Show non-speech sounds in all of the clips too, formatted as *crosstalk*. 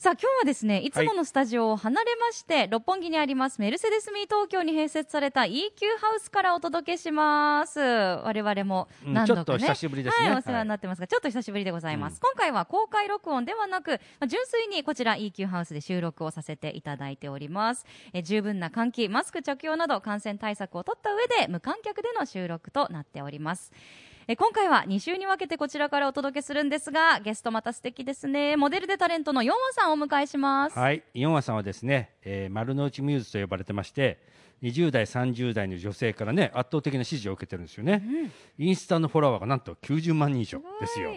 さあ今日はですねい。つものスタジオを離れまして、六本木にありますメルセデスミー東京に併設された EQ ハウスからお届けします。我々もうん何度かね、ちょっと久しぶりですね。はい、お世話になってますが、ちょっと久しぶりでございます、今回は公開録音ではなく、まあ、純粋にこちら EQ ハウスで収録をさせていただいております。え十分な換気マスク着用など感染対策を取った上で無観客での収録となっておりますえ今回は2週に分けてこちらからお届けするんですがゲストまた素敵ですね。モデルでタレントのヨンワさんをお迎えします、はい。ヨンアさんはですね、えー丸の内ミューズと呼ばれてまして20代30代の女性からね圧倒的な支持を受けてるんですよね、インスタのフォロワーがなんと90万人以上ですよ。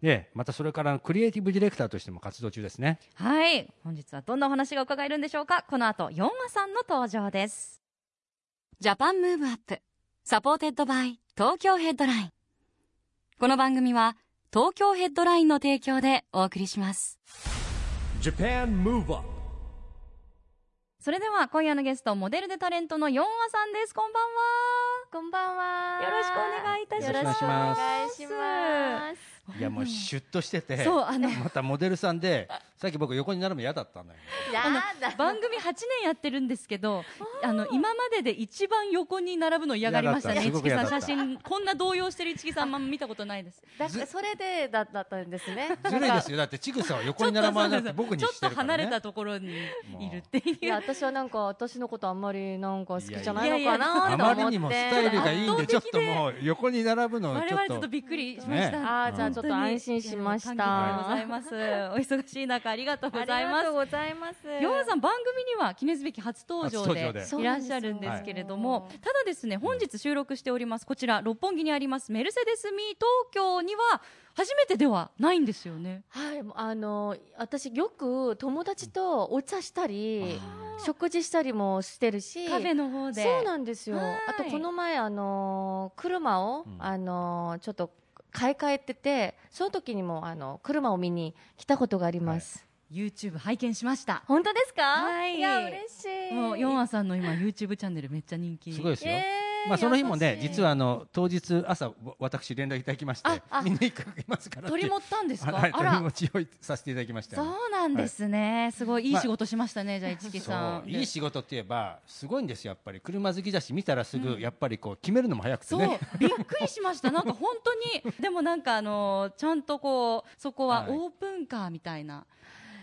でまたそれからクリエイティブディレクターとしても活動中ですね。はい。本日はどんなお話が伺えるんでしょうか。この後ヨンアさんの登場です。 Japan Move Up. supported by Tokyo Headline この番組は東京ヘッドラインの提供でお送りします。Japan Move Up それでは今夜のゲストモデルでタレントのヨンワさんです。こんばんは。こんばんは。よろしくお願いいたします。よろしくお願いします。お願いします。いやもうシュッとしてて。そうあのまたモデルさんでさっき僕横に並ぶの嫌だったんだよ。番組8年やってるんですけどあの今までで一番横に並ぶの嫌がりましたね。嫌だった。市木さん。写真こんな動揺してる市木さんあんま見たことないです。だそれでだだったんですね。ずるいですよ。だってちぐさは横に並ばなくて僕にちょっとしてるから、ね、離れたところにいるっていう。いや私はなんか私のことあんまりなんか好きじゃないのかなあと思って。まりにもスタイルがいいんでちょっともう横に並ぶの我ちょっと々ちょっとびっくりしました、ね。あーじゃあちょっと安心しました。いや感激でございます。お忙しい中ありがとうございます。ありがとうございます。ヨンさん番組には記念すべき初登場でいらっしゃるんですけれども、ただですね本日収録しておりますこちら六本木にありますメルセデスミー東京には初めてではないんですよね。はい、あの私よく友達とお茶したり食事したりもしてるし。カフェの方で。そうなんですよ。はい。あとこの前あの車を、うん。あのちょっと買い替えててその時にもあの車を見に来たことがあります、YouTube 拝見しました。本当ですか？はい。や嬉しい。もうヨンアさんの今 YouTube チャンネルめっちゃ人気。すごいですよ、え。ーまあその日もね実はあの当日朝わ私連絡いただきましてああ。みんな行きますから取り持ったんですか？はい取り持ちをさせていただきましたよそうなんですね、すごいいいまあ仕事しましたね、じゃあ市木そさうんいい仕事って言えばすごいんですよやっぱり。車好きだし見たらすぐやっぱりこう決めるのも早くてそうねびっくりしました。なんか本当にでもなんかあのちゃんとこうそこははい。オープンカーみたいな。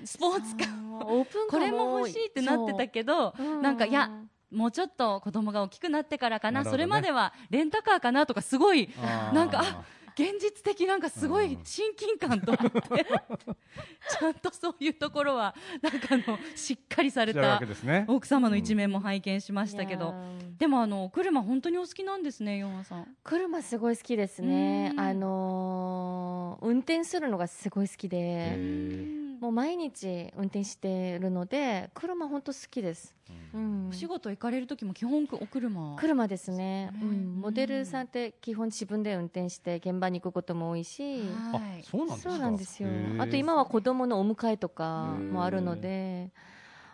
スポーツカー。オープンカーこれも欲しいってなってたけどそう。なんかいやもうちょっと子供が大きくなってからかなね。それまではレンタカーかなとかすごいなんかあ現実的なんかすごい親近感と思って *laughs* ちゃんとそういうところはなんかあのしっかりされた奥様の一面も拝見しましたけど、でもあの車本当にお好きなんですねヨンアさん。車すごい好きですね。うん。あのー運転するのがすごい好きへでーもう毎日運転してるので車本当好きです、うん。お仕事行かれる時も基本お車。車ですね、ね。うん、モデルさんって基本自分で運転して現場に行くことも多いし、あはい。そうなんですか？そうなんですよ。あと今は子供のお迎えとかもあるので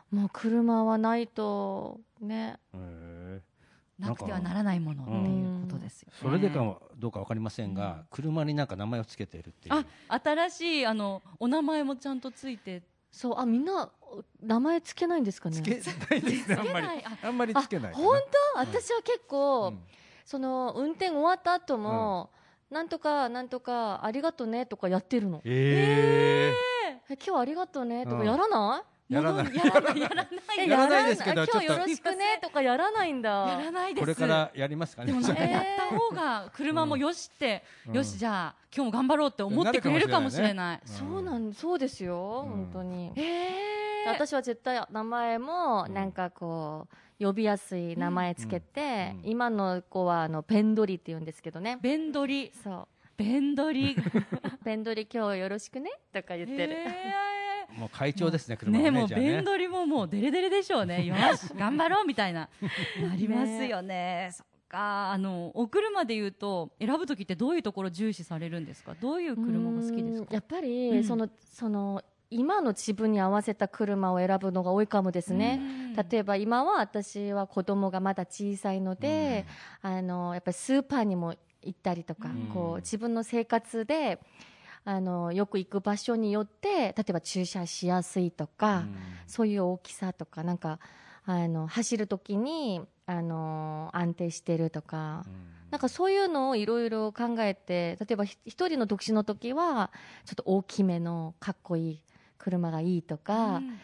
もう車はないとねなくてはならないものっていうことですよ、ね。それでかもどうかわかりませんが、車になんか名前をつけているっていう。あ新しいあのお名前もちゃんとついて。そうあみんな名前つけないんですかね？つけないですねあんまり。ああんまりあつけない、本当？私は結構、うん。その運転終わった後も、なんとかなんとかありがとねとかやってるの。ええ今日ありがとねとうんかやらない、ー、やらないものやらない。*laughs* やらないえやらないですけど今日よろしくね。とかやらないんだ。やらないです。これからやりますかね。でもなんかえーやった方が車もよしって、うん。よしじゃあ今日も頑張ろうって思ってくれるかもしれない。そうなんそうですよ、うん。本当に。えー、私は絶対名前もうんなんかこう呼びやすい名前つけて、うん。今の子はあのペンドリって言うんですけどね。ベンドリ。そう。ベンドリ。*laughs* ペンドリ今日よろしくねとか言ってる、えもう会長ですね、車ねもう弁取りももうデレデレでしょうね。*laughs* よし、頑張ろうみたいな。なりますよね。そっか。あの、お車で言うと、選ぶときってどういうところ重視されるんですか？どういう車が好きですか？やっぱり、うんそのその今の自分に合わせた車を選ぶのが多いかもですね。例えば今は私は子供がまだ小さいので、あのやっぱりスーパーにも行ったりとか、うんこう自分の生活であのよく行く場所によって例えば駐車しやすいとか、そういう大きさとかなんかあの走るときにあの安定してるとか、なんかそういうのをいろいろ考えて例えばひ一人の独身の時はちょっと大きめのかっこいい車がいいとか、うん。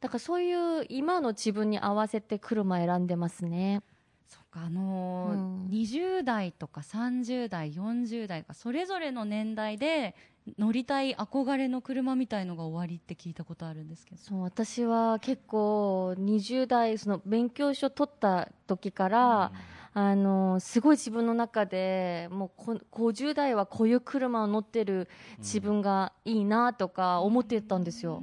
だからそういう今の自分に合わせて車選んでますね。そっか、あのーうん。20代とか30代、40代とか、それぞれの年代で乗りたい憧れの車みたいのが終わりって聞いたことあるんですけど。そう私は結構20代その勉強書取った時から、あのすごい自分の中でもうこ50代はこういう車を乗ってる自分がいいなとか思ってたんですよ。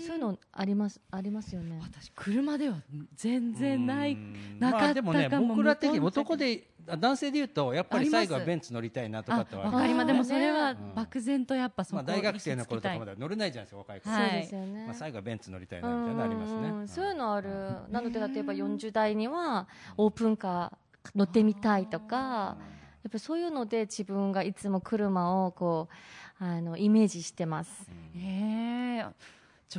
そういうのありますありますよね。私、車では全然ない。うん。なかったまあでもねかも僕ら的に男であ男性で言うとやっぱり最後はベンツ乗りたいなとかあってはある。わかります。でもそれはね。漠然とやっぱそこまあ大学生の頃とかま行き着きでは乗れないじゃないですか若い子。はい。そうですよね。まあ最後はベンツ乗りたいなみたいなのありますね。うんそういうのある。なのでね例えば40代にはオープンカー乗ってみたいとか、やっぱそういうので自分がいつも車をこうあのイメージしてます。たいへえ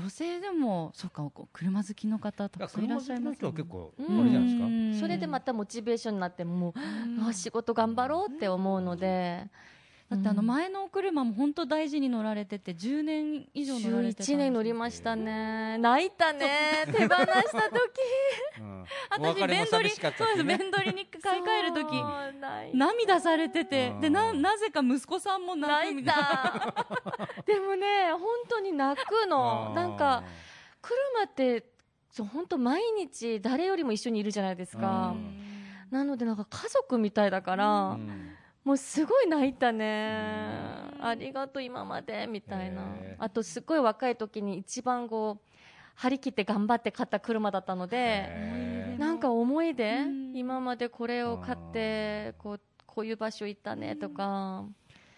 女性でもそうかこう車好きの方ただくさんいらっしゃいます車好きの人は結構あうんれじゃないですか？かそれでまたモチベーションになってもう、仕事頑張ろうって思うので、だってあのうん前のお車も本当大事に乗られてて10年以上乗られてたんです11年乗りましたね。泣いたね。手放した時。うん。お私別れも弁取り寂しかったそうです。しね弁取りに買い替える時。涙されてて。うん。でななぜか息子さんも泣いみたいな。た。でもね、本当に泣くの。なんか、車って、そう、本当毎日誰よりも一緒にいるじゃないですか。う。なのでなんか家族みたいだかあらもうすごい泣いたね。ありがとう今まで、みたいな。あとすごい若い時に一番こう、張り切って頑張って買った車だったので、なんか思い出？うん。今までこれを買って、こう、こういう場所行ったねとか、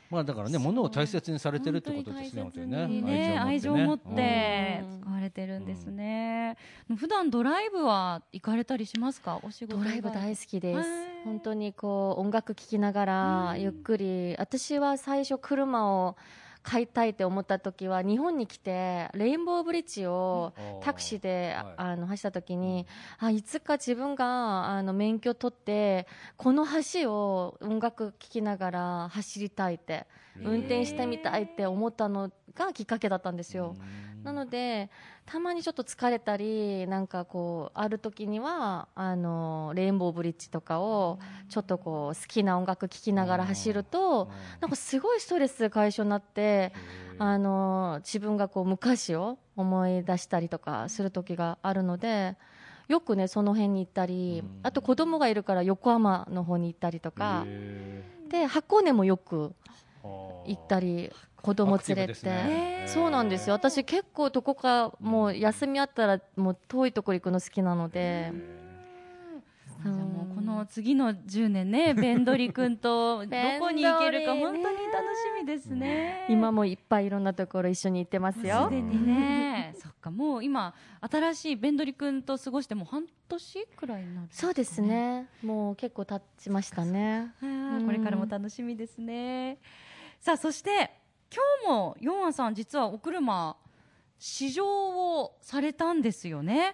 まあだからね物を大切にされてるってことですね本当にね大切にね愛情を持って。うん使われてるん。ですね、普段ドライブは行かれたりしますか？お仕事ドライブ大好きです。はい。本当にこう音楽聴きながらうん。ゆっくり、私は最初車を買いたいって思った時は日本に来てレインボーブリッジをうん。タクシーで、はい。あの走った時に、あいつか自分があの免許取ってこの橋を音楽聴きながら走りたいって運転してみたいって思ったのがきっかけだったんですよ。なのでたまにちょっと疲れたりなんかこうある時にはあのレインボーブリッジとかをちょっとこう好きな音楽聴きながら走るとなんかすごいストレス解消になってあの自分がこう昔を思い出したりとかする時があるのでよくねその辺に行ったりうん。あと子供がいるから横浜の方に行ったりとか。へで箱根もよくー行ったり子供連れて。ねそうなんですよ。私結構どこかもう休みあったらもう遠いところ行くの好きなので。じゃあもうこの次の10年ね、*laughs* ベンドリ君とどこに行けるか本当に楽しみですね。今もいっぱいいろんなところ一緒に行ってますよす。でにね、*laughs* そっか、もう今、新しいベンドリ君と過ごしてもう半年くらいになる、そうです。ね。もう結構経ちましたね。はいこれからも楽しみですね。さあ、そして、今日もヨンアさん、実はお車、試乗をされたんですよね。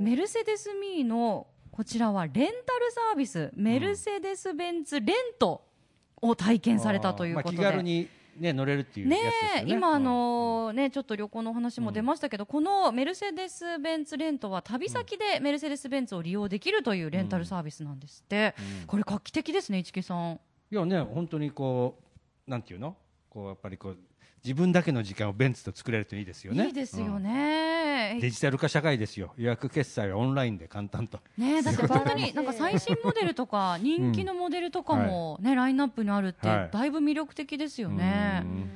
メルセデスミーのこちらはレンタルサービス、メルセデス・ベンツレントを体験されたということで。まあ気軽にね乗れるっていうやね。ね今あのねちょっと旅行の話も出ましたけど、このメルセデス・ベンツレントは旅先でメルセデス・ベンツを利用できるというレンタルサービスなんですって、うん。これ画期的ですね市木さん。いやね本当にこうなんていうの？こうやっぱりこう自分だけの時間をベンツと作れるといいですよね。いいですよね、うん。デジタル化社会ですよ。予約決済はオンラインで簡単と。ねだって本当になんか最新モデルとか *laughs* 人気のモデルとかもね、ラインナップにあるってはい。だいぶ魅力的ですよね。う、ん。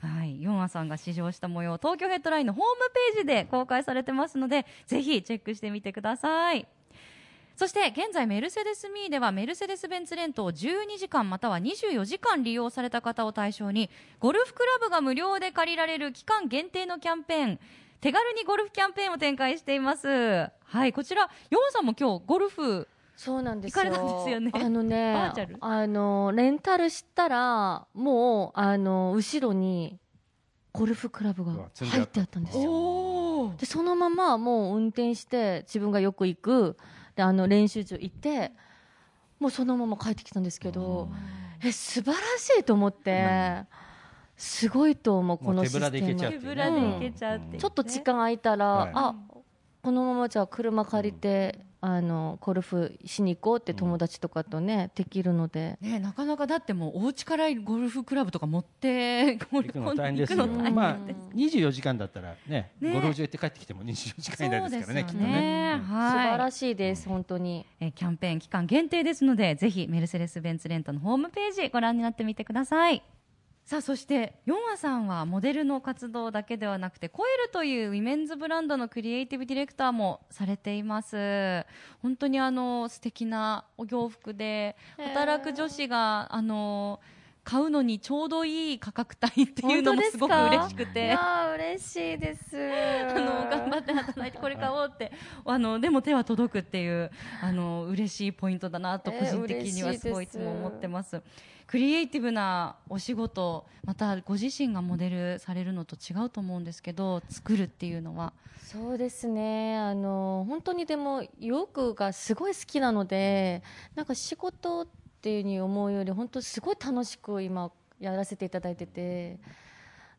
はい、ヨンアさんが試乗した模様東京ヘッドラインのホームページで公開されてますのでぜひチェックしてみてくださいそして現在メルセデスミーではメルセデス・ベンツレントを12時間または24時間利用された方を対象にゴルフクラブが無料で借りられる期間限定のキャンペーン。手軽にゴルフキャンペーンを展開しています。はいこちらヨンさんも今日ゴルフそうなんですよ。行かれたんですよね。あのね、バーチャル？あの、レンタルしたら、もう、あの、後ろに、ゴルフクラブが入ってあったんですよ。おで、そのままもう運転して、自分がよく行く、で、あの、練習場行って、もうそのまま帰ってきたんですけど、え、素晴らしいと思って、すごいと思う、このシステム。手ぶらで行けちゃうちょっと時間空いたら、はい。あこのままじゃあ車借りて、あのゴルフしに行こうって友達とかとね、できるので、ね、なかなかだってもうお家からゴルフクラブとか持ってゴルフ行くの大変ですよ。行くの大変まあです、24時間だったらね、ね。ゴルフ場行って帰ってきても24時間以内ですからね、きっとね。うん素晴らしい、です、本当に。えーキャンペーン期間限定ですのでぜひメルセデス・ベンツレントのホームページご覧になってみてくださいさあそしてヨンアさんはモデルの活動だけではなくてコエルというウィメンズブランドのクリエイティブディレクターもされています。本当にあの素敵なお洋服で働く女子があの買うのにちょうどいい価格帯っていうのもすごく嬉しくて。*laughs* いやー嬉しいです。あの頑張って働いてこれ買おうってあのでも手は届くっていうあの嬉しいポイントだなと個えー人的にはすすごいいつも思ってます。クリエイティブなお仕事またご自身がモデルされるのと違うと思うんですけど作るっていうのは。そうですね。あの本当にでも洋服がすごい好きなのでなんか仕事っていうふうに思うより本当すごい楽しく今やらせていただいてて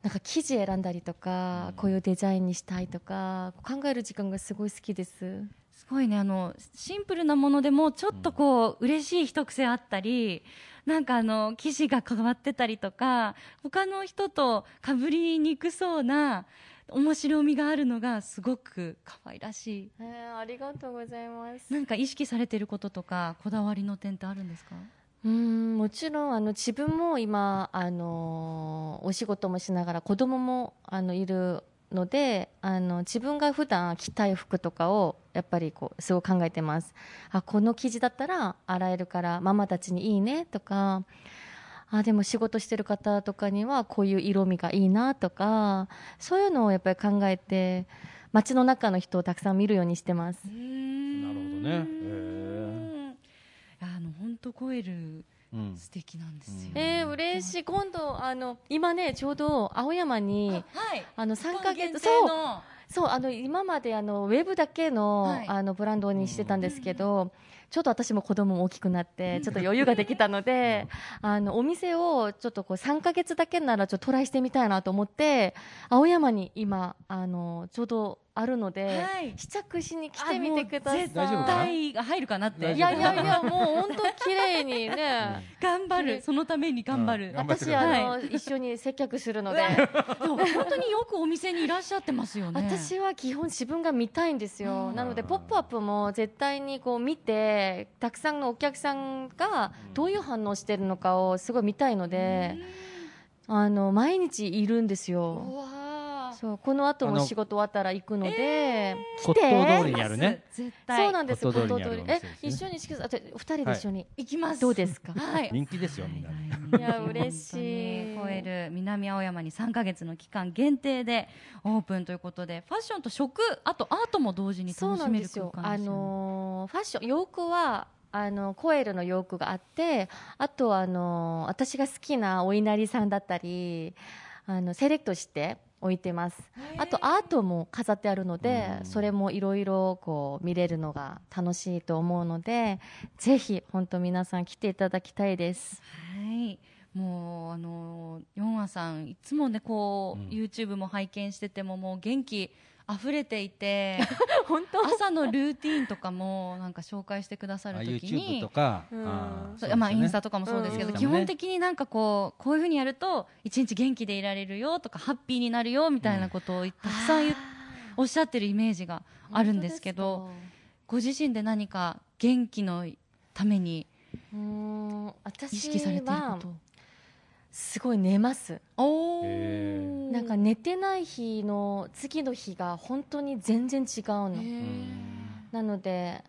なんか生地選んだりとかこういうデザインにしたいとか考える時間がすごい好きです。すごいねあのシンプルなものでもちょっとこう嬉しい一癖あったりなんかあの生地が変わってたりとか他の人とかぶりにくそうな面白みがあるのがすごく可愛らしい。えーありがとうございます。なんか意識されてることとかこだわりの点ってあるんですか？うんもちろんあの自分も今あのお仕事もしながら子供もあのいるのであの自分が普段着たい服とかをやっぱりこうすごい考えてます。あこの生地だったら洗えるからママたちにいいねとかあでも仕事してる方とかにはこういう色味がいいなとかそういうのをやっぱり考えて街の中の人をたくさん見るようにしてます。なるほどね。へあの本当コエルうん。素敵なんですよ、えー、嬉しい。今度あの今ねちょうど青山にはい。あの3ヶ月期そう。そうあの今まであのウェブだけの,、はい。あのブランドにしてたんですけど、ちょっと私も子供も大きくなってちょっと余裕ができたので、あのお店をちょっとこう3ヶ月だけならちょっとトライしてみたいなと思って青山に今あのちょうどあるので、はい。試着しに来てみてください。絶対入るかなって。大いやいやいやもう本当綺麗にね。*laughs* 頑張る。そのために頑張る、うん。私あの、一緒に接客するので。本当によくお店にいらっしゃってますよね。私は基本自分が見たいんですよ、なので「ポップアップも絶対にこう見てたくさんのお客さんがどういう反応してるのかをすごい見たいので、あの毎日いるんですよ。そうこの後も仕事終わったら行くので、骨董通りにあるね。絶対そうなんです骨董通りにある骨董通り。え一緒にしてくあ二人で一緒に、行きます。どうですか？はい。人気ですよ、みんな。いや嬉しい。超える。南青山に3ヶ月の期間限定でオープンということでファッションと食あとアートも同時にそう楽しめるなんですよ。あ空間ですよ。ねのーファッション洋服はあのコエルの洋服があって、あとあのー私が好きなお稲荷さんだったり、あのセレクトして置いてます。あとアートも飾ってあるので、うんそれもいろいろこう見れるのが楽しいと思うので、ぜひ本当皆さん来ていただきたいです。はいもうあのヨンアさんいつもねこう、うん YouTube も拝見しててももう元気溢れていて *laughs* 本当？朝のルーティーンとかもなんか紹介してくださあるとき YouTube にとか、うん。あーそうまあ、インスタととかもそうですけど、うん。基本的になんかこうこういうふうにやると一日元気でいられるよとかハッピーになるよみたいなことをたくさん言っおっしゃってるイメージがあるんですけどご自身で何か元気のために意識されているこはと？すごい寝ます。おなんか寝てない日の次の日が本当に全然違うの。なので、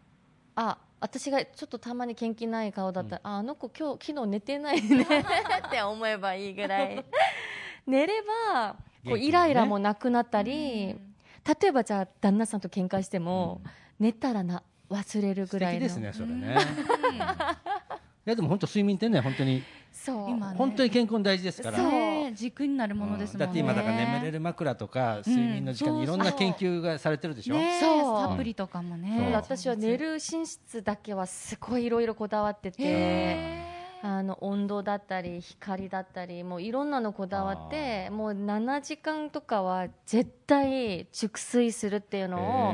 あ、私がちょっとたまに元気ない顔だったら、ああの子今日昨日寝てないね。*laughs* って思えばいいぐらい。*laughs* 寝ればこうイライラもなくなったり、例えばじゃあ旦那さんと喧嘩しても、寝たらな忘れる素ぐらいの。敵ですねそれね。*laughs* いやでも本当睡眠ってね本当にそう。今ね。本当に健康に大事ですから。そう。ね軸になるものですもんね。だって今だから眠れる枕とか睡眠の時間にいろんな研究がされてるでしょ、ねそう。サプリとかもね。私は寝る寝室だけはすごいいろいろこだわっててへあの温度だったり光だったりもういろんなのこだわってもう7時間とかは絶対熟睡するっていうの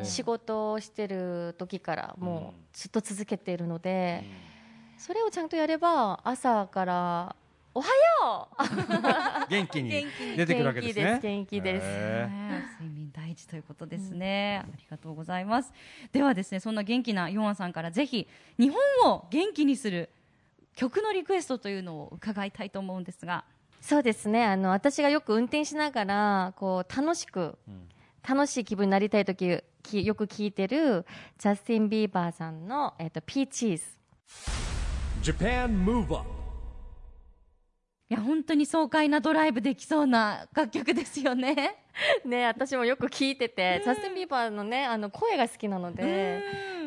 を仕事をしてる時からもうずっと続けているのでそれをちゃんとやれば朝から「おはよう! *laughs* 元気に元気に出てくるわけですね。元気です睡眠大事ということですね、ありがとうございます。ではですねそんな元気なヨンアさんからぜひ日本を元気にする曲のリクエストというのを伺いたいと思うんですが。そうですね。あの私がよく運転しながらこう楽しくうん。楽しい気分になりたい時きよく聞いてるジャスティン・ビーバーさんの、えっとピーチーズいや本当に爽快なドライブできそうな楽曲ですよね。*laughs* ね私もよく聞いてて、ジャスティン・ビーバーのねあの声が好きなので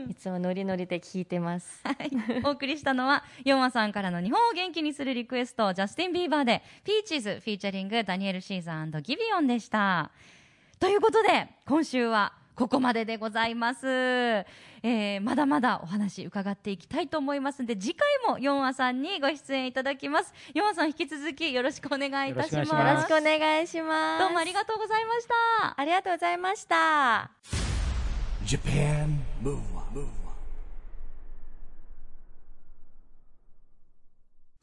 いつもノリノリで聞いてます。はい、お送りしたのはヨンアさんからの日本を元気にするリクエストジャスティン・ビーバーで「 Peaches」 featuring ダニエル・シーザー Giveon でした。ということで今週はここまででございます、えーまだまだお話伺っていきたいと思いますので次回もヨンアさんにご出演いただきます。ヨンアさん引き続きよろしくお願いいたします。よろしくお願いします。どうもありがとうございました。ありがとうございました。Japan Move Up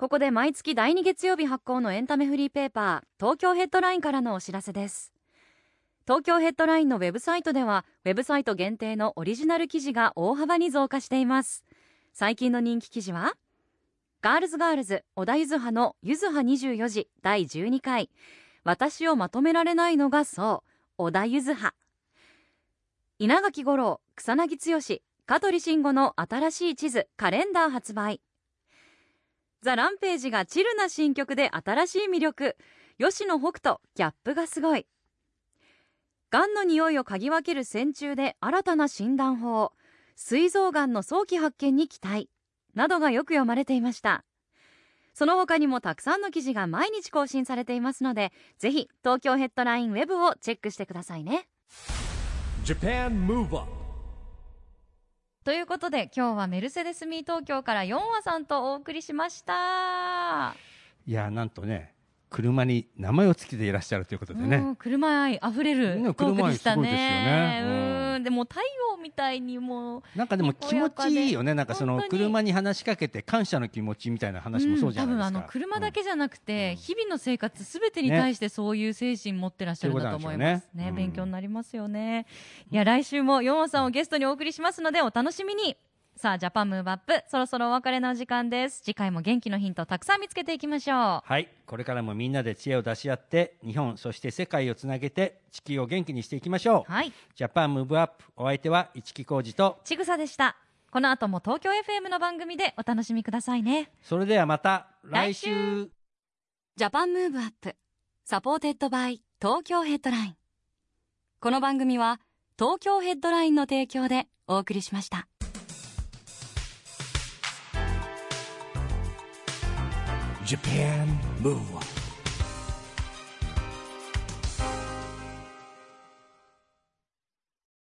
ここで毎月第2月曜日発行のエンタメフリーペーパー東京ヘッドラインからのお知らせです東京ヘッドラインのウェブサイトではウェブサイト限定のオリジナル記事が大幅に増加しています。最近の人気記事はガールズガールズ小田ゆずはのゆずは24時第12回。私をまとめられないのがそう小田ゆずは稲垣吾郎草薙剛香取慎吾の新しい地図カレンダー発売。ザ・ランページがチルな新曲で新しい魅力。吉野北斗ギャップがすごい。がんの匂いを嗅ぎ分ける線虫で新たな診断法膵臓がんの早期発見に期待などがよく読まれていました。その他にもたくさんの記事が毎日更新されていますのでぜひ東京ヘッドラインウェブをチェックしてくださいね。Japan Move Up ということで今日はメルセデスミー東京から4話さんとお送りしました。いやなんとね車に名前を付けていらっしゃるということでね、うん車愛あふれるねトークでしたね。ね。でも太陽みたいにもうなんかでも気持ちいいよね。なんかその車に話しかけて感謝の気持ちみたいな話もそうじゃないですか、ん多分あの車だけじゃなくて、うん。日々の生活すべてに対してそういう精神持ってらっしゃるんだと思いますね。ねうん。勉強になりますよね。いや来週もヨンアさんをゲストにお送りしますのでお楽しみにさあジャパンムーブアップ。そろそろお別れのお時間です。次回も元気のヒントたくさん見つけていきましょう。はい。これからもみんなで知恵を出し合って日本そして世界をつなげて地球を元気にしていきましょう、はい。ジャパンムーブアップお相手は市木浩二と。ちぐさでした。この後も東京 FM の番組でお楽しみくださいね。それではまた来週。来 Japan Move Up supported by Tokyo Headline。この番組は東京ヘッドラインの提供でお送りしました Japan. Move